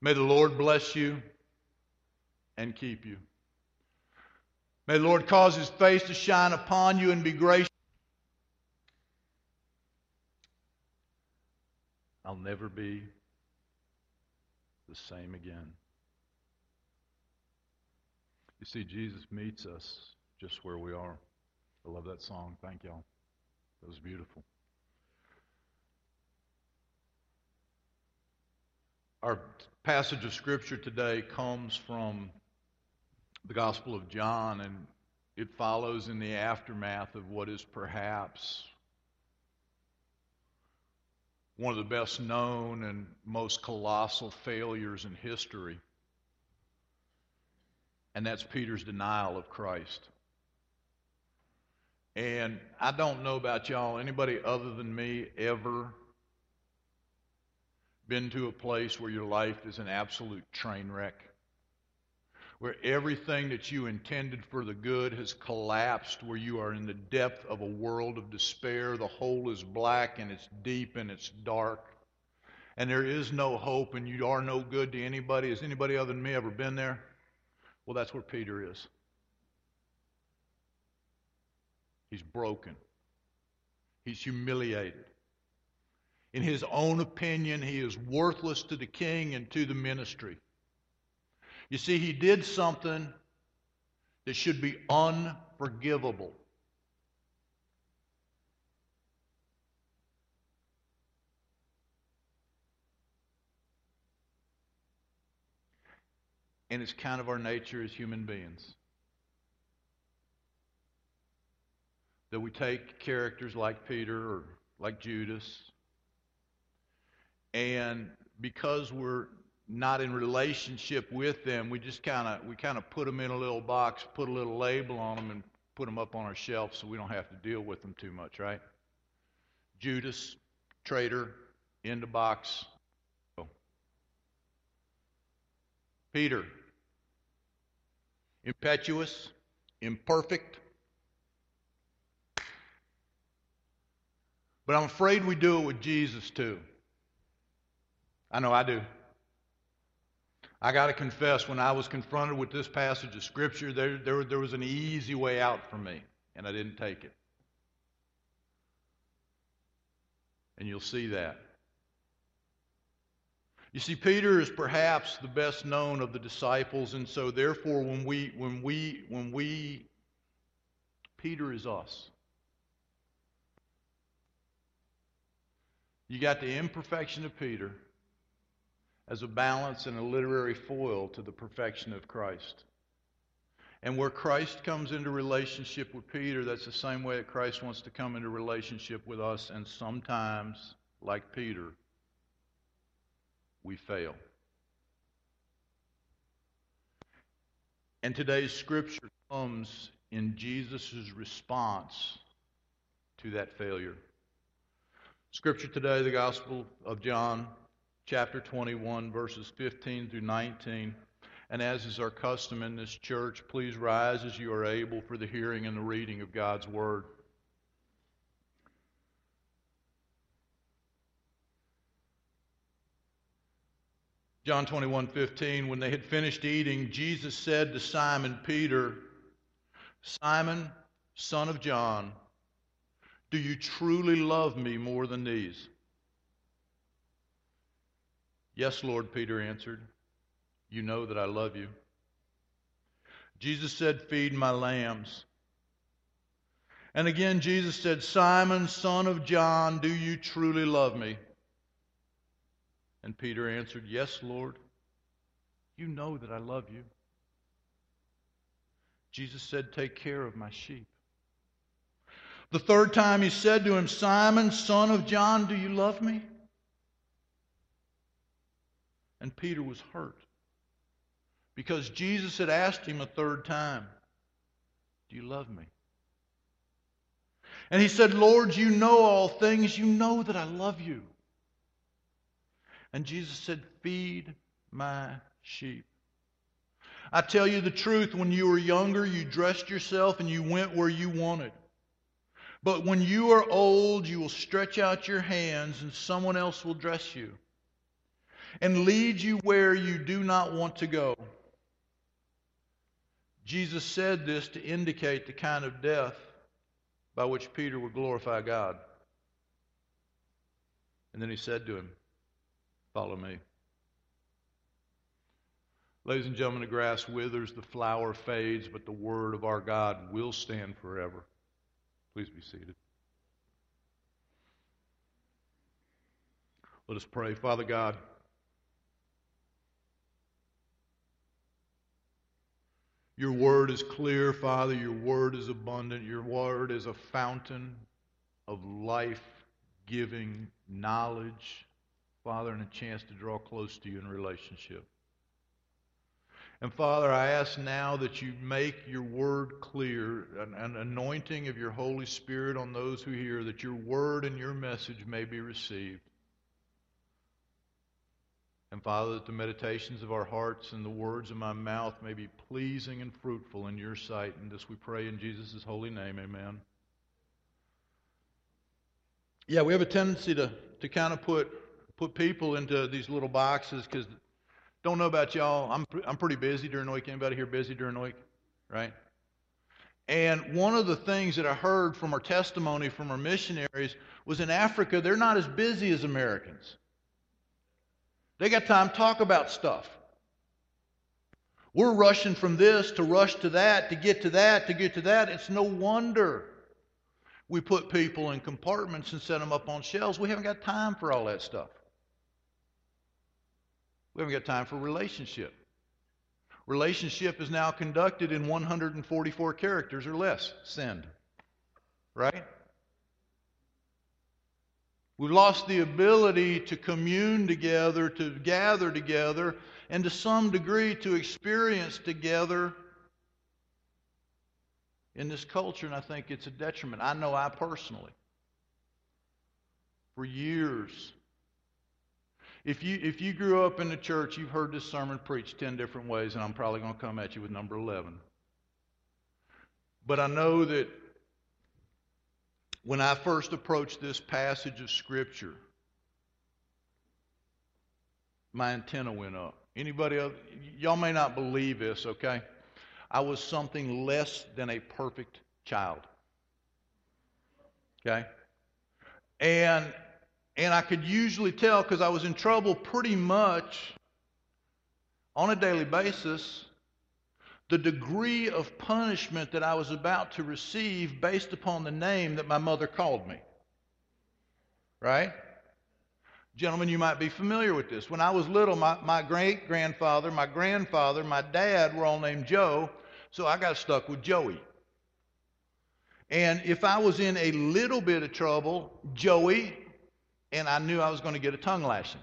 May the Lord bless you and keep you. May the Lord cause his face to shine upon you and be gracious. I'll never be the same again. You see, Jesus meets us just where we are. I love that song. Thank y'all. That was beautiful. Our passage of Scripture today comes from the Gospel of John, and it follows in the aftermath of what is perhaps one of the best known and most colossal failures in history. And that's Peter's denial of Christ. And I don't know about y'all, anybody other than me ever been to a place where your life is an absolute train wreck? Where everything that you intended for the good has collapsed, where you are in the depth of a world of despair. The hole is black and it's deep and it's dark. And there is no hope and you are no good to anybody. Has anybody other than me ever been there? Well, that's where Peter is. He's broken. He's humiliated. In his own opinion, he is worthless to the king and to the ministry. You see, he did something that should be unforgivable. And it's kind of our nature as human beings. That we take characters like Peter or like Judas and because we're not in relationship with them, we just kind of we kind of put them in a little box, put a little label on them, and put them up on our shelf so we don't have to deal with them too much, right? Judas, traitor, in the box. Peter, impetuous, imperfect. But I'm afraid we do it with Jesus too. I know I do. I got to confess, when I was confronted with this passage of Scripture, there, there, there was an easy way out for me, and I didn't take it. And you'll see that. You see, Peter is perhaps the best known of the disciples, and so therefore, when we, when we, when we, Peter is us. You got the imperfection of Peter as a balance and a literary foil to the perfection of Christ. And where Christ comes into relationship with Peter, that's the same way that Christ wants to come into relationship with us. And sometimes, like Peter, we fail. And today's scripture comes in Jesus' response to that failure. Scripture today, the Gospel of John, chapter 21, verses 15 through 19. And as is our custom in this church, please rise as you are able for the hearing and the reading of God's Word. John 21, 15. When they had finished eating, Jesus said to Simon Peter, Simon, son of John, do you truly love me more than these? Yes, Lord, Peter answered. You know that I love you. Jesus said, Feed my lambs. And again, Jesus said, Simon, son of John, do you truly love me? And Peter answered, Yes, Lord. You know that I love you. Jesus said, Take care of my sheep. The third time he said to him, Simon, son of John, do you love me? And Peter was hurt because Jesus had asked him a third time, Do you love me? And he said, Lord, you know all things. You know that I love you. And Jesus said, Feed my sheep. I tell you the truth, when you were younger, you dressed yourself and you went where you wanted. But when you are old, you will stretch out your hands and someone else will dress you. And lead you where you do not want to go. Jesus said this to indicate the kind of death by which Peter would glorify God. And then he said to him, Follow me. Ladies and gentlemen, the grass withers, the flower fades, but the word of our God will stand forever. Please be seated. Let us pray. Father God, your word is clear, Father. Your word is abundant. Your word is a fountain of life giving knowledge, Father, and a chance to draw close to you in relationship. And Father, I ask now that you make your word clear, an, an, anointing of your Holy Spirit on those who hear, that your word and your message may be received. And Father, that the meditations of our hearts and the words of my mouth may be pleasing and fruitful in your sight. And this we pray in Jesus' holy name. Amen. Yeah, we have a tendency to, to kind of put, put people into these little boxes because don't know about y'all. I'm, I'm pretty busy during the week. Anybody here busy during the week? Right? And one of the things that I heard from our testimony from our missionaries was in Africa, they're not as busy as Americans. They got time to talk about stuff. We're rushing from this to rush to that, to get to that, to get to that. It's no wonder we put people in compartments and set them up on shelves. We haven't got time for all that stuff. We haven't got time for relationship. Relationship is now conducted in 144 characters or less. Send. Right? We've lost the ability to commune together, to gather together, and to some degree to experience together in this culture, and I think it's a detriment. I know I personally, for years, if you, if you grew up in the church, you've heard this sermon preached 10 different ways, and I'm probably going to come at you with number 11. But I know that when I first approached this passage of Scripture, my antenna went up. Anybody else? Y'all may not believe this, okay? I was something less than a perfect child. Okay? And and I could usually tell because I was in trouble pretty much on a daily basis the degree of punishment that I was about to receive based upon the name that my mother called me. Right? Gentlemen, you might be familiar with this. When I was little, my, my great grandfather, my grandfather, my dad were all named Joe, so I got stuck with Joey. And if I was in a little bit of trouble, Joey and I knew I was going to get a tongue lashing.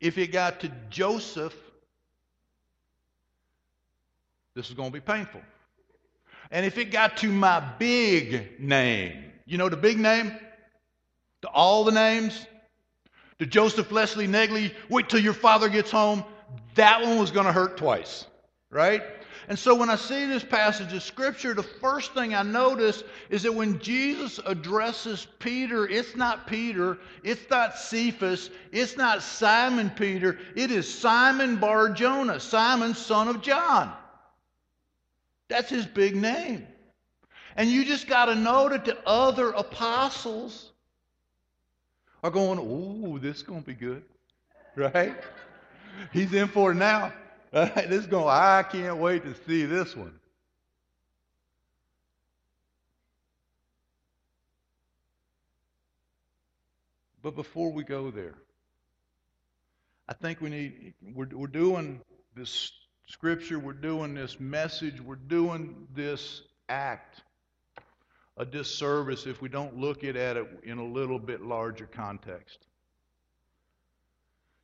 If it got to Joseph, this is going to be painful. And if it got to my big name, you know the big name? To all the names? To Joseph Leslie Negley, wait till your father gets home. That one was going to hurt twice, right? And so when I see this passage of Scripture, the first thing I notice is that when Jesus addresses Peter, it's not Peter, it's not Cephas, it's not Simon Peter, it is Simon Bar Jonah, Simon, son of John. That's his big name. And you just got to know that the other apostles are going, oh, this is going to be good. Right? He's in for it now. Right? This is going, I can't wait to see this one. But before we go there, I think we need, we're, we're doing this scripture, we're doing this message, we're doing this act a disservice if we don't look at it in a little bit larger context.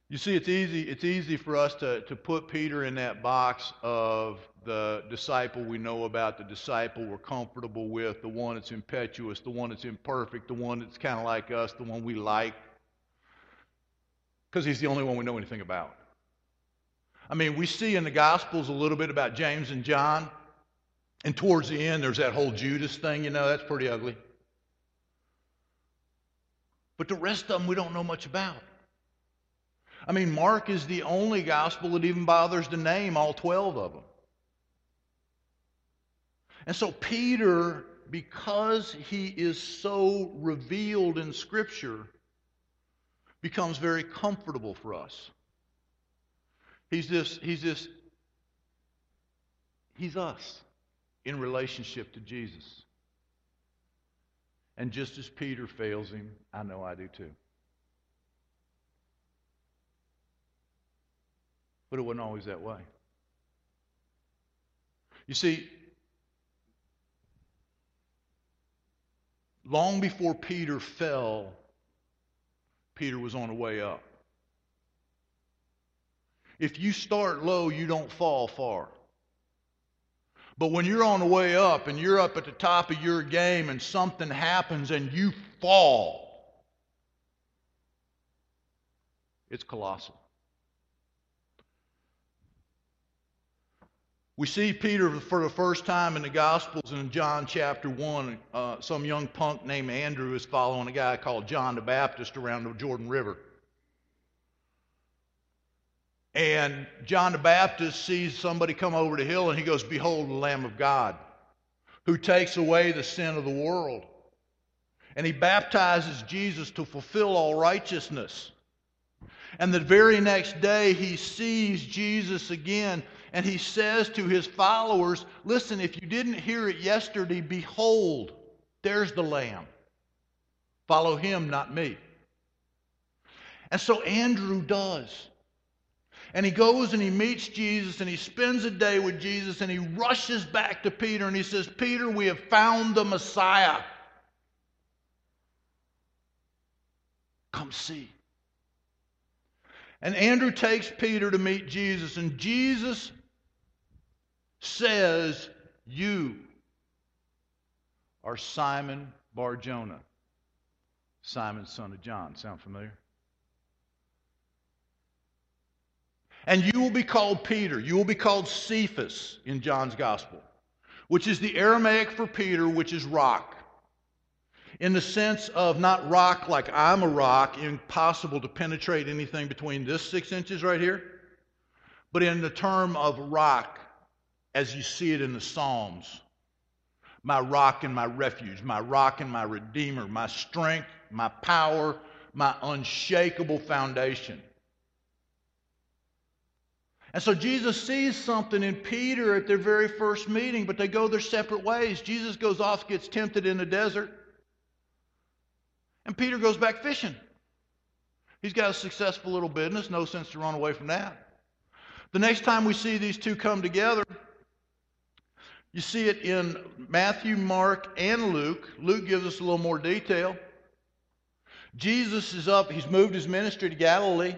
You see, it's easy, it's easy for us to, to put Peter in that box of the disciple we know about, the disciple we're comfortable with, the one that's impetuous, the one that's imperfect, the one that's kind of like us, the one we like. Because he's the only one we know anything about. I mean, we see in the Gospels a little bit about James and John. And towards the end, there's that whole Judas thing, you know, that's pretty ugly. But the rest of them we don't know much about. I mean, Mark is the only gospel that even bothers to name all 12 of them. And so, Peter, because he is so revealed in Scripture, becomes very comfortable for us. He's this, he's this, he's us in relationship to Jesus. And just as Peter fails him, I know I do too. But it wasn't always that way. You see, long before Peter fell, Peter was on the way up. If you start low, you don't fall far. But when you're on the way up and you're up at the top of your game and something happens and you fall, it's colossal. We see Peter for the first time in the Gospels in John chapter 1. Uh, some young punk named Andrew is following a guy called John the Baptist around the Jordan River. And John the Baptist sees somebody come over the hill and he goes, Behold, the Lamb of God who takes away the sin of the world. And he baptizes Jesus to fulfill all righteousness. And the very next day, he sees Jesus again and he says to his followers, Listen, if you didn't hear it yesterday, behold, there's the Lamb. Follow him, not me. And so Andrew does. And he goes and he meets Jesus and he spends a day with Jesus and he rushes back to Peter and he says, Peter, we have found the Messiah. Come see. And Andrew takes Peter to meet Jesus, and Jesus says, You are Simon Barjona, Simon, son of John. Sound familiar? And you will be called Peter. You will be called Cephas in John's gospel, which is the Aramaic for Peter, which is rock. In the sense of not rock like I'm a rock, impossible to penetrate anything between this six inches right here, but in the term of rock as you see it in the Psalms my rock and my refuge, my rock and my redeemer, my strength, my power, my unshakable foundation. And so Jesus sees something in Peter at their very first meeting, but they go their separate ways. Jesus goes off, gets tempted in the desert, and Peter goes back fishing. He's got a successful little business, no sense to run away from that. The next time we see these two come together, you see it in Matthew, Mark, and Luke. Luke gives us a little more detail. Jesus is up, he's moved his ministry to Galilee.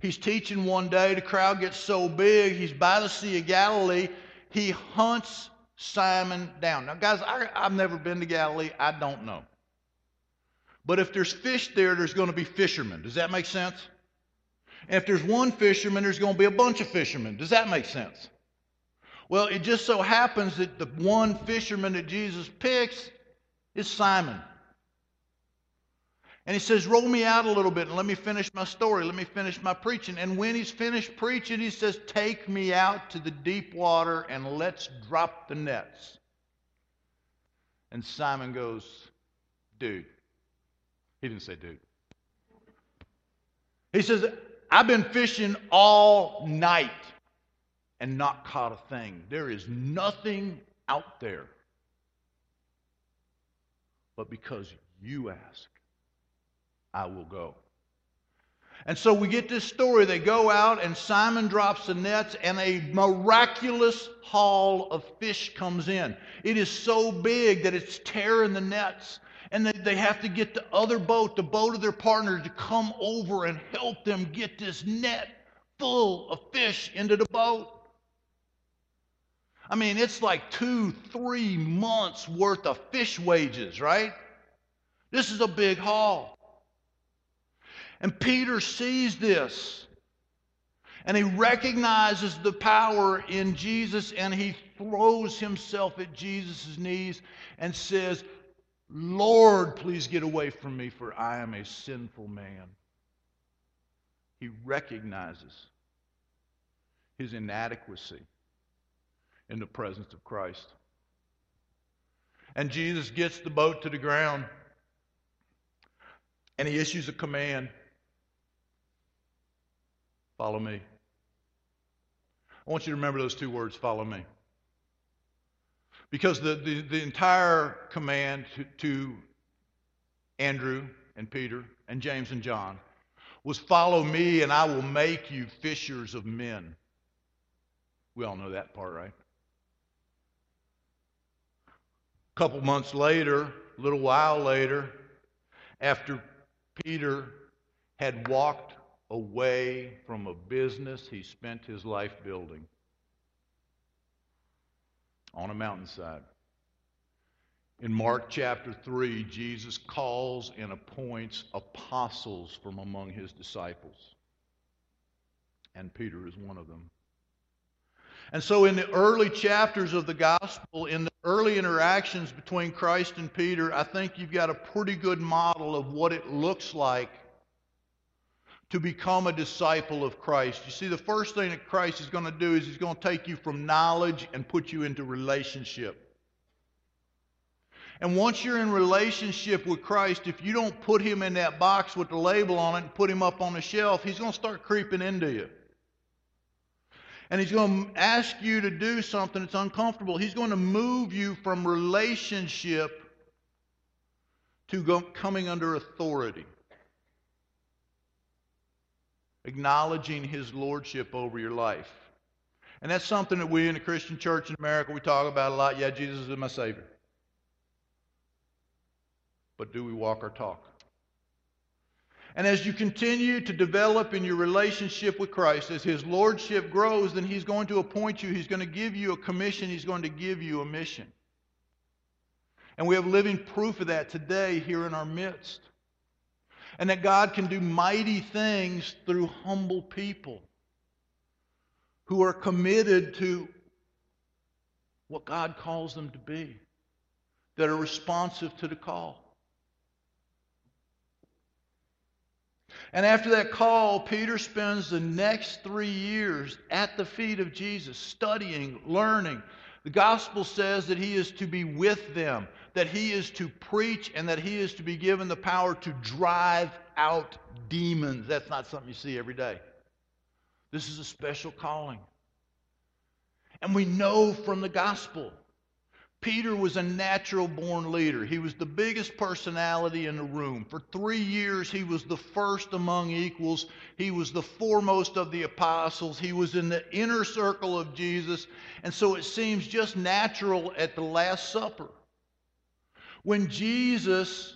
He's teaching one day. The crowd gets so big. He's by the Sea of Galilee. He hunts Simon down. Now, guys, I, I've never been to Galilee. I don't know. But if there's fish there, there's going to be fishermen. Does that make sense? And if there's one fisherman, there's going to be a bunch of fishermen. Does that make sense? Well, it just so happens that the one fisherman that Jesus picks is Simon. And he says, Roll me out a little bit and let me finish my story. Let me finish my preaching. And when he's finished preaching, he says, Take me out to the deep water and let's drop the nets. And Simon goes, Dude. He didn't say dude. He says, I've been fishing all night and not caught a thing. There is nothing out there. But because you ask, I will go. And so we get this story. They go out, and Simon drops the nets, and a miraculous haul of fish comes in. It is so big that it's tearing the nets. And they, have to get the other boat, the boat of their partner, to come over and help them get this net full of fish into the boat. I mean, it's like two, three months worth of fish wages, right? This is a big haul. And Peter sees this. And he recognizes the power in Jesus and he throws himself at Jesus' knees and says, Lord, please get away from me, for I am a sinful man. He recognizes his inadequacy in the presence of Christ. And Jesus gets the boat to the ground and he issues a command Follow me. I want you to remember those two words follow me. Because the, the, the entire command to, to Andrew and Peter and James and John was follow me and I will make you fishers of men. We all know that part, right? A couple months later, a little while later, after Peter had walked away from a business he spent his life building on a mountainside. In Mark chapter 3, Jesus calls and appoints apostles from among his disciples. And Peter is one of them. And so, in the early chapters of the gospel, in the early interactions between Christ and Peter, I think you've got a pretty good model of what it looks like to become a disciple of Christ. You see, the first thing that Christ is going to do is he's going to take you from knowledge and put you into relationship. And once you're in relationship with Christ, if you don't put him in that box with the label on it and put him up on the shelf, he's going to start creeping into you. And he's going to ask you to do something that's uncomfortable. He's going to move you from relationship to coming under authority acknowledging his lordship over your life. And that's something that we in the Christian church in America, we talk about a lot. Yeah, Jesus is my Savior. But do we walk our talk? And as you continue to develop in your relationship with Christ, as His Lordship grows, then He's going to appoint you. He's going to give you a commission. He's going to give you a mission. And we have living proof of that today here in our midst and that God can do mighty things through humble people who are committed to what God calls them to be, that are responsive to the call. And after that call, Peter spends the next three years at the feet of Jesus, studying, learning. The gospel says that he is to be with them that he is to preach and that he is to be given the power to drive out demons. That's not something you see every day. This is a special calling. And we know from the gospel, Peter was a natural born leader. He was the biggest personality in the room. For three years, he was the first among equals. He was the foremost of the apostles. He was in the inner circle of Jesus. And so it seems just natural at the Last Supper when Jesus,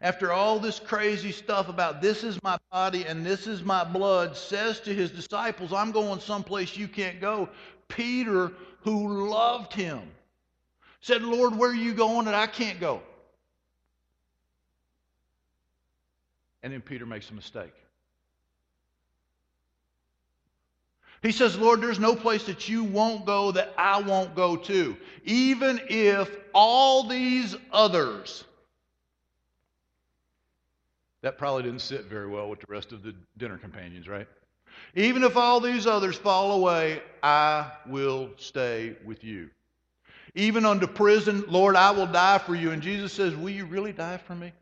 after all this crazy stuff about this is my body and this is my blood, says to his disciples, I'm going someplace you can't go, Peter, who loved him, said, Lord, where are you going that I can't go? And then Peter makes a mistake. He says, Lord, there's no place that you won't go that I won't go to, even if all these others. That probably didn't sit very well with the rest of the dinner companions, right? Even if all these others fall away, I will stay with you. Even unto prison, Lord, I will die for you. And Jesus says, Will you really die for me?